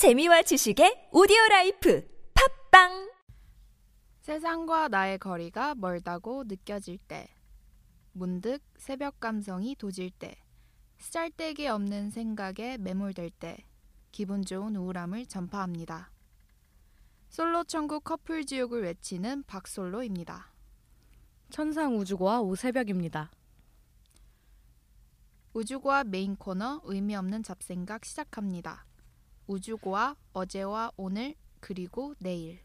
재미와 지식의 오디오 라이프 팟빵 세상과 나의 거리가 멀다고 느껴질 때, 문득 새벽 감성이 도질 때, 쓰잘데기 없는 생각에 매몰될 때, 기분 좋은 우울함을 전파합니다. 솔로 천국 커플 지옥을 외치는 박솔로입니다. 천상 우주고아 오새벽입니다. 우주고와 메인 코너 의미 없는 잡생각 시작합니다. 우주고와 어제와 오늘 그리고 내일.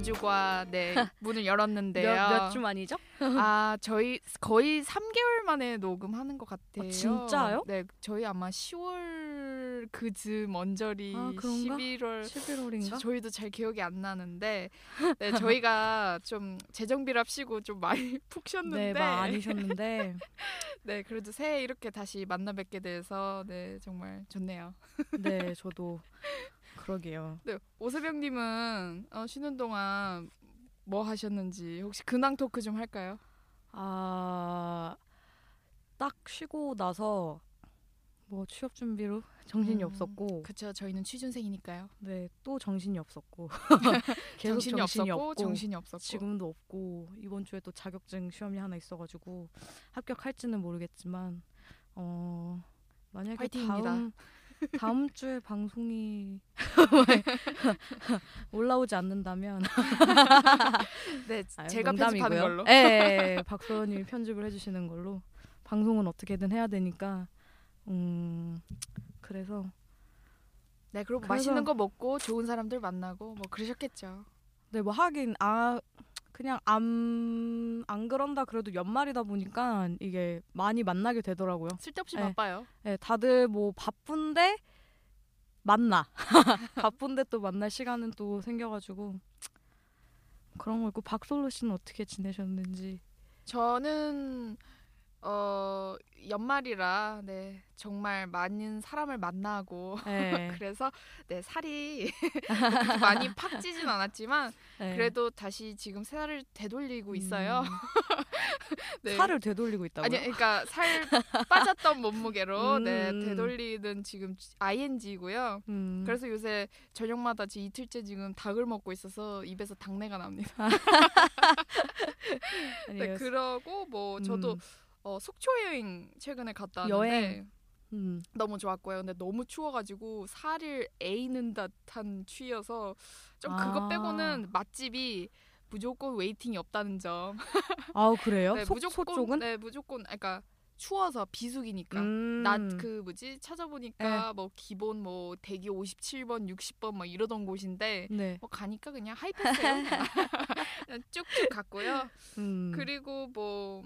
우주과 네 문을 열었는데요. 몇 주 만이죠? 아, 저희 거의 3개월 만에 녹음하는 것 같아요. 진짜요? 네, 저희 아마 10월 그즈음 언저리 아, 그런가? 11월 11월인가? 저희도 잘 기억이 안 나는데 네, 저희가 좀 재정비랍시고 좀 많이 푹 쉬었는데 네, 많이 쉬었는데 네, 그래도 새해 이렇게 다시 만나 뵙게 돼서 네, 정말 좋네요. 네, 저도 그러게요. 네, 오세병님은 어, 쉬는 동안 뭐 하셨는지 혹시 근황 토크 좀 할까요? 아, 딱 쉬고 나서 뭐 취업 준비로 정신이 음, 없었고 그쵸, 저희는 취준생이니까요. 네, 또 정신이 없었고 계속 정신이, 정신이, 없었고, 없고 정신이 없었고 지금도 없고 이번 주에 또 자격증 시험이 하나 있어가지고 합격할지는 모르겠지만 어 만약에 화이팅입니다. 다음 다음 주에 방송이 올라오지 않는다면 네, 아, 제가 농담이고요. 편집하는 걸로. 네, 박소연님이 편집을 해주시는 걸로 방송은 어떻게든 해야 되니까 음 그래서 네, 그리고 그래서- 맛있는 거 먹고 좋은 사람들 만나고 뭐 그러셨겠죠. 네뭐 하긴 아 그냥 안, 안 그런다 그래도 연말이다 보니까 이게 많이 만나게 되더라고요. 쓸데없이 네. 바빠요. 네, 다들 뭐 바쁜데 만나. 바쁜데 또 만날 시간은 또 생겨가지고 그런 거 있고 박솔로 씨는 어떻게 지내셨는지. 저는 어 연말이라 네 정말 많은 사람을 만나고 네, 그래서 네 살이 많이 팍 찌진 않았지만 네. 그래도 다시 지금 살을 되돌리고 있어요. 음, 네. 살을 되돌리고 있다고요? 아니 그러니까 살 빠졌던 몸무게로 네 음. 되돌리는 지금 ING고요. 음, 그래서 요새 저녁마다 지 이틀째 지금 닭을 먹고 있어서 입에서 당내가 납니다. 네. 그러고 뭐 저도 음, 어, 속초 여행 최근에 갔다 왔는데 여행. 음. 너무 좋았고요. 근데 너무 추워가지고 살을 에이는 듯한 추위여서 좀 그거 아. 빼고는 맛집이 무조건 웨이팅이 없다는 점. 아 그래요? 네, 속초 무조건 쪽은? 네 무조건 그러니까 추워서 비수기니까. 음. 낮그 뭐지 찾아보니까 뭐 기본 뭐 대기 57번 60번 막 이러던 곳인데 네. 뭐 가니까 그냥 하이패스예요. 그냥 쭉쭉 갔고요. 음. 그리고 뭐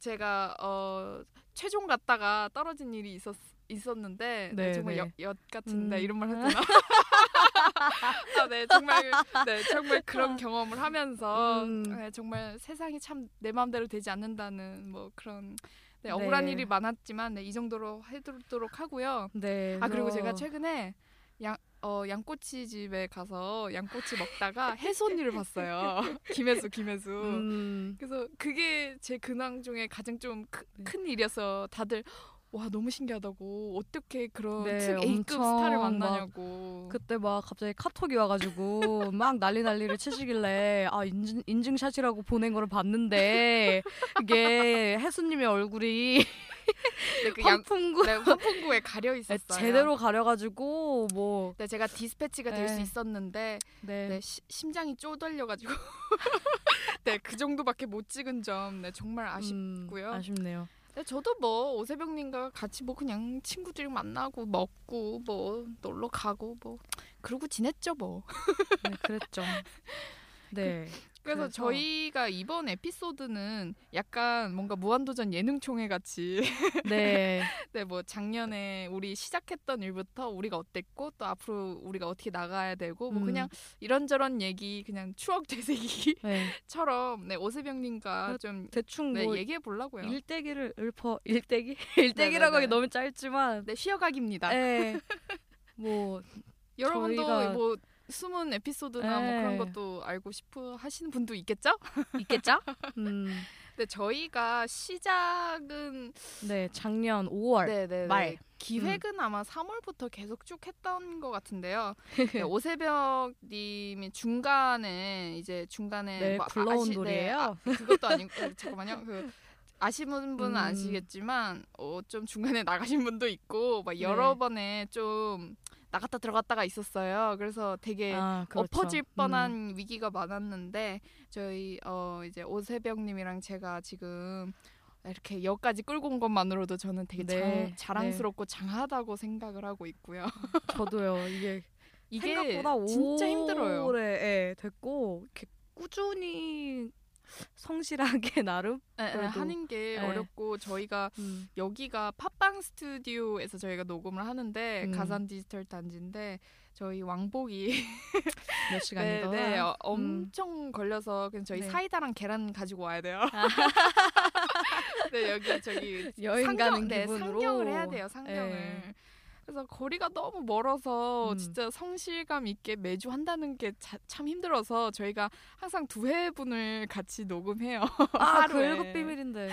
제가 어 최종 갔다가 떨어진 일이 있었 있었는데 네, 네, 정말 네. 엿, 엿 같은데 음. 이런 말 되나? 아, 네 정말 네 정말 그런 경험을 하면서 음. 네, 정말 세상이 참 내 마음대로 되지 않는다는 뭐 그런 네, 억울한 네. 일이 많았지만 네, 이 정도로 해두도록 하고요. 네. 아 그리고 그래서- 제가 최근에 양 어, 양꼬치 집에 가서 양꼬치 먹다가 해수 언니를 봤어요. 김혜수 김혜수. 음. 그래서 그게 제 근황 중에 가장 좀큰 네. 일이어서 다들 와 너무 신기하다고 어떻게 그런 네, 특 A급 스타를 막 만나냐고. 그때 막 갑자기 카톡이 와가지고 막 난리 난리를 치시길래 아 인증 인증샷이라고 보낸 거를 봤는데 이게 혜수님의 얼굴이 네, 그 양, 환풍구 네, 환풍구에 가려 네, 있었어요. 제대로 가려가지고 뭐 네, 제가 디스패치가 될수 네. 있었는데 네. 네, 시- 심장이 쪼들려가지고 네, 그 정도밖에 못 찍은 점 네, 정말 아쉽고요. 음, 아쉽네요. 네, 저도 뭐 오세병님과 같이 뭐 그냥 친구들 만나고 먹고 뭐 놀러 가고 뭐 그러고 지냈죠 뭐. 네, 그랬죠. 네. 그래서, 그래서- 저희가 이번 에피소드는 약간 뭔가 무한도전 예능총회 같이 네. 네, 뭐 작년에 우리 시작했던 일부터 우리가 어땠고 또 앞으로 우리가 어떻게 나가야 되고 뭐 음. 그냥 이런저런 얘기 그냥 추억 되새기기처럼 네. 네, 오세병 님과 그- 좀 대충 네, 뭐 얘기해 보려고요. 일대기를 읊어 일대기 일대기라고 하기 네네네. 너무 짧지만 네, 쉬어가기입니다. 네. 뭐 여러분도 저희가- 뭐 숨은 에피소드나 뭐 네. 그런 것도 알고 싶어 하시는 분도 있겠죠? 있겠죠? 음. 근데 저희가 시작은 네, 작년 5월 네네 말. 음. 기획은 아마 3월부터 계속 쭉 했던 것 같은데요. 네, 오세벽님이 중간에 이제 중간에 네, 뭐 굴러온 아시- 네, 돌이에요. 아, 그것도 아니고 어, 잠깐만요. 그 아시는 분은 음. 아시겠지만 어, 좀 중간에 나가신 분도 있고 막 여러 네. 번에 좀 나갔다 들어갔다가 있었어요. 그래서 되게 아, 그렇죠. 엎어질 음. 뻔한 위기가 많았는데 저희 어 이제 오세병님이랑 제가 지금 이렇게 여기까지 끌고 온 것만으로도 저는 되게 네, 장, 자랑스럽고 장하다고 생각을 하고 있고요. 저도요. 이게 이게 생각보다 진짜 힘들어요. 오래 예, 됐고 이렇게 꾸준히 성실하게 나름 예, 예, 그래도, 하는 게 예. 어렵고 저희가 음. 여기가 팟빵 스튜디오에서 저희가 녹음을 하는데 음. 가산 디지털 단지인데 저희 왕복이 몇 시간이 더 네, 네, 어, 엄청 걸려서 그냥 저희 네. 사이다랑 계란 가지고 와야 돼요. 네 여기 저기 여행 상경, 가는 네, 기분으로 상경을 해야 돼요. 상경을. 네. 그래서 거리가 너무 멀어서 음. 진짜 성실감 있게 매주 한다는 게 참 힘들어서 저희가 항상 두 회분을 같이 녹음해요. 아, 그. 일곱 비밀인데.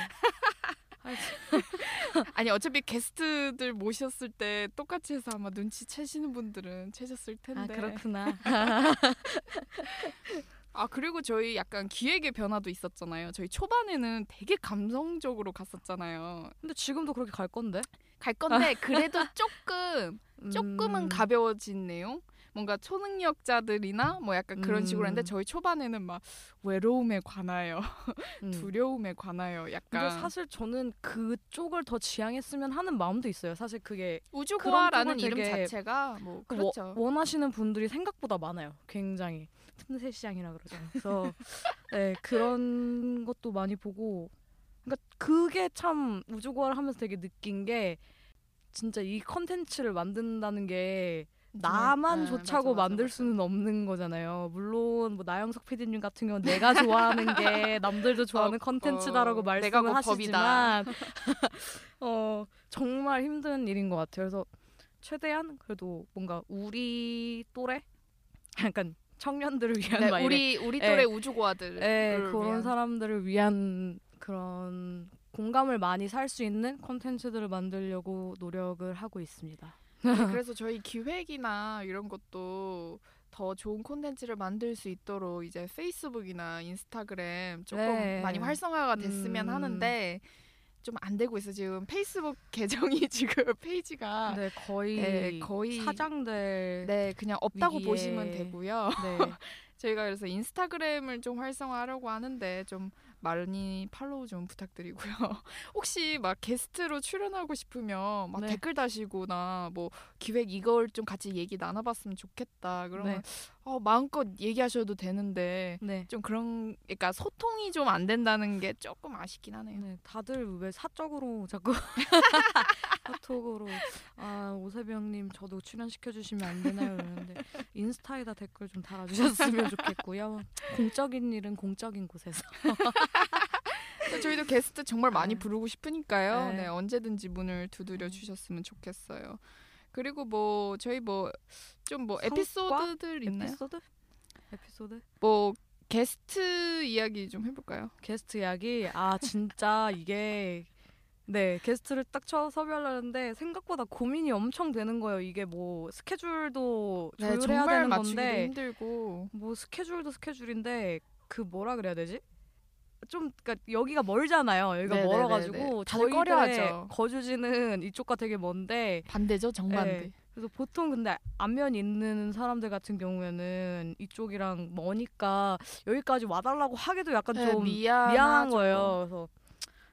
아이, 아니 어차피 게스트들 모셨을 때 똑같이 해서 아마 눈치 채시는 분들은 채셨을 텐데. 아, 그렇구나. 아, 그리고 저희 약간 기획의 변화도 있었잖아요. 저희 초반에는 되게 감성적으로 갔었잖아요. 근데 지금도 그렇게 갈 건데? 갈 건데 그래도 조금 조금은 음. 가벼워진 내용. 뭔가 초능력자들이나 뭐 약간 그런 식으로 했는데 음. 저희 초반에는 막 외로움에 관하여, 음. 두려움에 관하여 약간 근데 사실 저는 그쪽을 더 지향했으면 하는 마음도 있어요. 사실 그게 우주고아라는 이름 자체가 뭐그 그렇죠. 워- 원하시는 분들이 생각보다 많아요. 굉장히 틈새 시장이라 그러죠. 그래서 네, 그런 것도 많이 보고 그러니까 그게 참 우주고를 하면서 되게 느낀 게 진짜 이 컨텐츠를 만든다는 게 나만 네, 좋자고 맞아, 맞아, 만들 맞아. 수는 없는 거잖아요. 물론 뭐 나영석 PD님 같은 경우 는 내가 좋아하는 게 남들도 좋아하는 어, 컨텐츠다라고 어, 말씀을 내가 곧 하시지만 어 정말 힘든 일인 것 같아요. 그래서 최대한 그래도 뭔가 우리 또래 약간 청년들을 위한 네. 우리 우리 예. 또래 우주고아들 예, 그런 사람들을 위한 그런 공감을 많이 살 수 있는 콘텐츠들을 만들려고 노력을 하고 있습니다. 그래서 저희 기획이나 이런 것도 더 좋은 콘텐츠를 만들 수 있도록 이제 페이스북이나 인스타그램 조금 네. 많이 활성화가 됐으면 음. 하는데 좀 안 되고 있어 지금 페이스북 계정이 지금 페이지가 네, 거의 네, 거의 사장들 네 그냥 없다고 위기에- 보시면 되고요. 네. 저희가 그래서 인스타그램을 좀 활성화하려고 하는데 좀 많이 팔로우 좀 부탁드리고요. 혹시 막 게스트로 출연하고 싶으면 막 네. 댓글 다시거나 뭐 기획 이걸 좀 같이 얘기 나눠봤으면 좋겠다. 그러면 네. 어, 마음껏 얘기하셔도 되는데 네. 좀 그런 그러니까 소통이 좀 안 된다는 게 조금 아쉽긴 하네요. 네, 다들 왜 사적으로 자꾸 카톡으로 아 오세병님 저도 출연 시켜 주시면 안 되나요? 이러는데 인스타에다 댓글 좀 달아주셨으면 좋겠고요. 공적인 일은 공적인 곳에서. 저희도 게스트 정말 많이 아. 부르고 싶으니까요. 네. 네, 언제든지 문을 두드려 주셨으면 좋겠어요. 그리고 뭐 저희 뭐좀 뭐? 에피소드들 있나요? 에피소드? 에피소드? 뭐 게스트 이야기 좀 해볼까요? 게스트 이야기 아 진짜 이게 네 게스트를 딱 쳐 섭외하려는데 생각보다 고민이 엄청 되는 거예요. 이게 뭐 스케줄도 조율해야 네, 되는 건데 힘들고 뭐 스케줄도 스케줄인데 그 뭐라 그래야 되지? 좀 그러니까 여기가 멀잖아요. 여기가 네네네네. 멀어가지고 다들 꺼려하죠. 거주지는 이쪽과 되게 먼데 반대죠 정반대. 네. 그래서 보통 근데 안면 있는 사람들 같은 경우에는 이쪽이랑 머니까 여기까지 와달라고 하기도 약간 네, 좀 미안하죠. 미안한 거예요. 그래서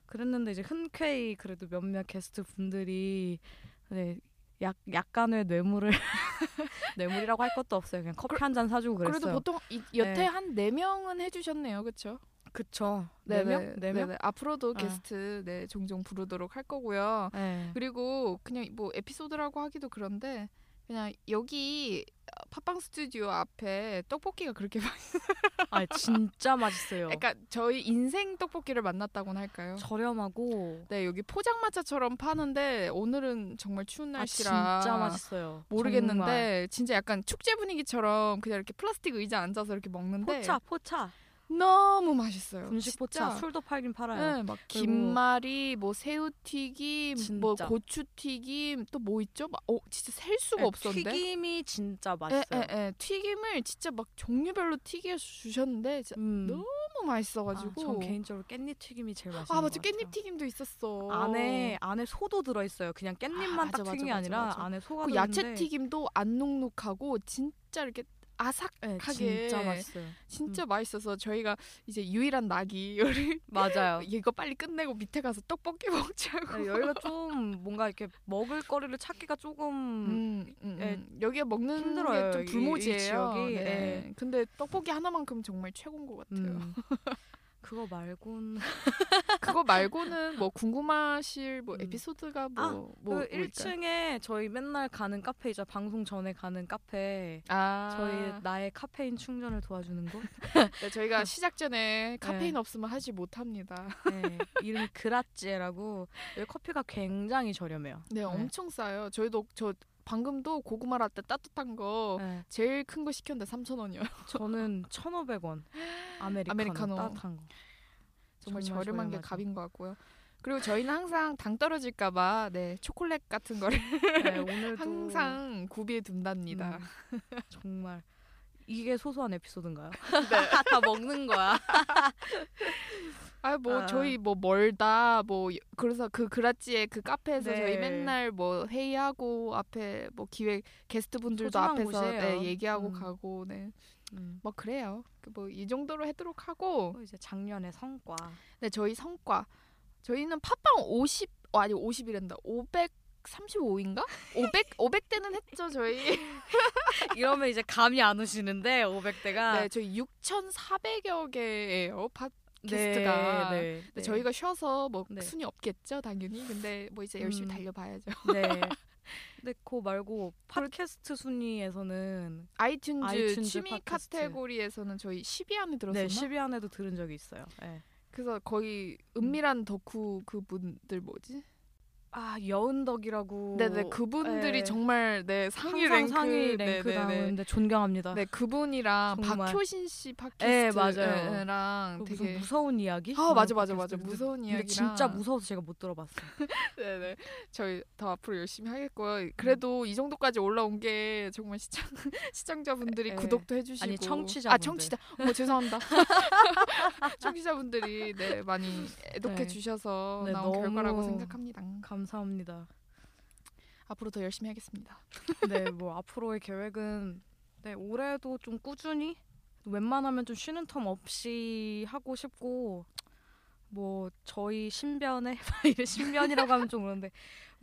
그랬는데 이제 흔쾌히 그래도 몇몇 게스트 분들이 네, 약 약간의 뇌물을 뇌물이라고 할 것도 없어요. 그냥 커피 한 잔 사주고 그랬어요. 그래도 보통 이, 여태 네. 한네 명은 해주셨네요, 그렇죠? 그쵸. 네, 네 명? 네 명? 앞으로도 네. 게스트 네 종종 부르도록 할 거고요. 네. 그리고 그냥 뭐 에피소드라고 하기도 그런데 그냥 여기 팟빵 스튜디오 앞에 떡볶이가 그렇게 많아 진짜 맛있어요. 그러니까 저희 인생 떡볶이를 만났다고나 할까요? 저렴하고 네 여기 포장마차처럼 파는데 오늘은 정말 추운 아, 날씨라 진짜 맛있어요. 모르겠는데 정말. 진짜 약간 축제 분위기처럼 그냥 이렇게 플라스틱 의자 앉아서 이렇게 먹는데 포차 포차 너무 맛있어요. 분식 포차 진짜. 술도 팔긴 팔아요. 네, 막 김말이, 뭐 새우튀김, 뭐 진짜. 고추튀김 또 뭐 있죠? 막, 어, 진짜 셀 수가 네, 없었는데. 튀김이 진짜 예, 맛있어요. 예, 예. 튀김을 진짜 막 종류별로 튀겨 주셨는데 음. 너무 맛있어가지고. 아, 전 개인적으로 깻잎 튀김이 제일 맛있는 아것 맞아. 깻잎 튀김도 있었어. 안에 안에 소도 들어 있어요. 그냥 깻잎만 아, 맞아, 딱 튀긴 맞아, 게 맞아, 아니라 맞아. 안에 소가 그 야채 튀김도 안 눅눅하고 진짜 이렇게 아삭하게 네, 진짜 맛있어요. 진짜 맛있어서 저희가 이제 유일한 낙이 우리 맞아요. 이거 빨리 끝내고 밑에 가서 떡볶이 먹자고. 네, 여기가 좀 뭔가 이렇게 먹을 거리를 찾기가 조금 음, 음, 예, 음. 여기가 먹는 힘들어요, 게좀 불모지예요. 네. 예. 근데 떡볶이 하나만큼 정말 최고인 것 같아요. 음. 그거 말곤 그거 말고는 뭐 궁금하실 뭐 음. 에피소드가 뭐, 아, 뭐그뭐 있을까요? 1층에 저희 맨날 가는 카페이죠. 방송 전에 가는 카페. 아 저희 나의 카페인 충전을 도와주는 곳. 네, 저희가 시작 전에 카페인 네. 없으면 하지 못합니다. 네, 이름이 그라찌에라고 여기 커피가 굉장히 저렴해요. 네, 엄청 싸요. 저희도 저 방금도 고구마 라떼 따뜻한 거 네, 제일 큰 거 시켰는데 3,000원이요. 저는 1,500원 아메리카노, 아메리카노. 따뜻한 거. 정말, 정말 저렴한 게. 갑인 것 같고요. 그리고 저희는 항상 당 떨어질까 봐 네 초콜릿 같은 거를 네, 오늘도 항상 구비해 둔답니다. 음, 정말 이게 소소한 에피소드인가요? 네. 다 먹는 거야. 아뭐 아. 저희 뭐 멀다 뭐 여- 그래서 그 그라찌의 그 카페에서 네. 저희 맨날 뭐 회의하고 앞에 뭐 기획 게스트 분들도 앞에서. 네, 얘기하고 음. 가고 네. 음. 뭐 그래요. 뭐 이 정도로 하도록 하고 또 이제 작년의 성과. 네 저희 성과 저희는 팟빵 50 어, 아니 50이란다 535인가 500 500대는 했죠 저희 이러면 이제 감이 안 오시는데 500대가 네 저희 6,400여 개예요 팟 게스트가. 네, 근데 저희가 쉬어서 뭐 네. 순위 없겠죠 당연히 근데 뭐 이제 열심히 음. 달려봐야죠 네. 근데 그거 말고 팟캐스트 순위에서는 아이튠즈, 아이튠즈 취미 팟캐스트. 카테고리에서는 저희 10위 안에 들었었나? 네 10위 안에도 들은 적이 있어요. 네. 그래서 거의 은밀한 덕후 그분들 뭐지? 아 여은덕이라고. 네네 그분들이 네. 정말 네 상위 랭크 상위 네, 랭크 네, 네. 존경합니다. 네 그분이랑 정말. 박효신 씨 네, 맞아요. 팟캐스트랑 그 되게 무슨 무서운 이야기? 아 맞아 맞아. 맞아 무서운 근데 이야기랑 진짜 무서워서 제가 못 들어봤어요. 네네 저희 더 앞으로 열심히 하겠고요. 그래도 이 정도까지 올라온 게 정말 시청 시청자분들이 네. 구독도 해주시고 아니, 청취자분들. 아 청취자 어 죄송합니다 청취자분들이 네 많이 애독해 네. 주셔서 네, 나온 결과라고 생각합니다. 감 사합니다. 앞으로 더 열심히 하겠습니다. 네, 뭐 앞으로의 계획은 네, 올해도 좀 꾸준히 웬만하면 좀 쉬는 텀 없이 하고 싶고 뭐 저희 신변에 이래 신변이라고 하면 좀 그런데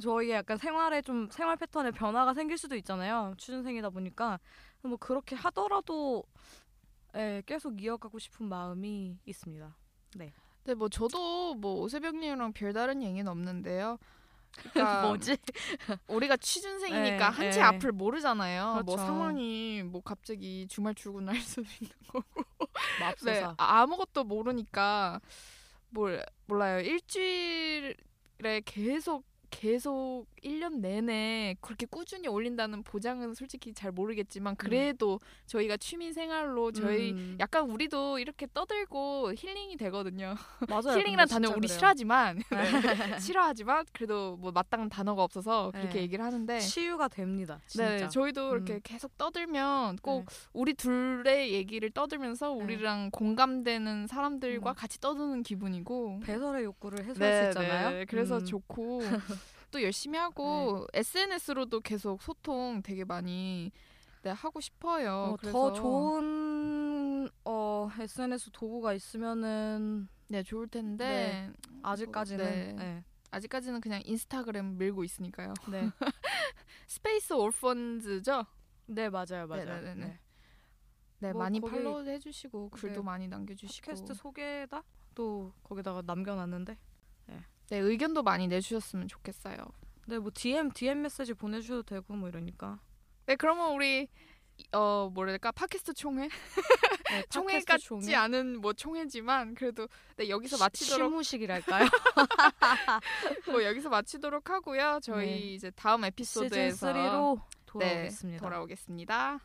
저희의 약간 생활에 좀 생활 패턴에 변화가 생길 수도 있잖아요. 취준생이다 보니까 뭐 그렇게 하더라도 예, 계속 이어가고 싶은 마음이 있습니다. 네, 뭐 저도 뭐 오세병님이랑 별다른 얘기는 없는데요. 그러니까 뭐지? 우리가 취준생이니까 네, 한치 네. 앞을 모르잖아요. 뭐 그렇죠. 상황이 뭐 갑자기 주말 출근할 수도 있는 거고. 네, 맙소사. 아- 아무것도 모르니까 뭘 몰라요. 일주일에 계속 계속 1년 내내 그렇게 꾸준히 올린다는 보장은 솔직히 잘 모르겠지만 그래도 저희가 취미 생활로 저희 음, 약간 우리도 이렇게 떠들고 힐링이 되거든요. 맞아요. 힐링이란 단어 우리 그래요. 싫어하지만 네, 싫어하지만 그래도 뭐 마땅한 단어가 없어서 그렇게 네. 얘기를 하는데 치유가 됩니다. 진짜. 네, 저희도 이렇게 음. 계속 떠들면 꼭 네. 우리 둘의 얘기를 떠들면서 우리랑 공감되는 사람들과 음. 같이 떠드는 기분이고 배설의 욕구를 해소할 수 있잖아요. 네, 그래서 음. 좋고 또 열심히 하고 SNS로도 계속 소통 되게 많이 네, 하고 싶어요. 어, 더 좋은 어, SNS 도구가 있으면은 네 좋을 텐데 아직까지는 네. 네. 아직까지는 그냥 인스타그램 밀고 있으니까요. 네. Space Orphans죠? 네 맞아요 맞아요. 네네네네. 네. 네, 뭐 많이 팔로우 해주시고 글도 네, 많이 남겨주시고 팟캐스트 소개다 또 거기다가 남겨놨는데 네 의견도 많이 내주셨으면 좋겠어요. 네 뭐 DM DM 메시지 보내주셔도 되고 뭐 이러니까 네 그러면 우리 어 뭐랄까 팟캐스트 총회 네, 총회 같지 총회. 않은 뭐 총회지만 그래도 네 여기서 시- 마치도록 시무식이랄까요? 뭐 여기서 마치도록 하고요. 저희 네. 이제 다음 시즌 에피소드에서 3로 네, 돌아오겠습니다. 돌아오겠습니다.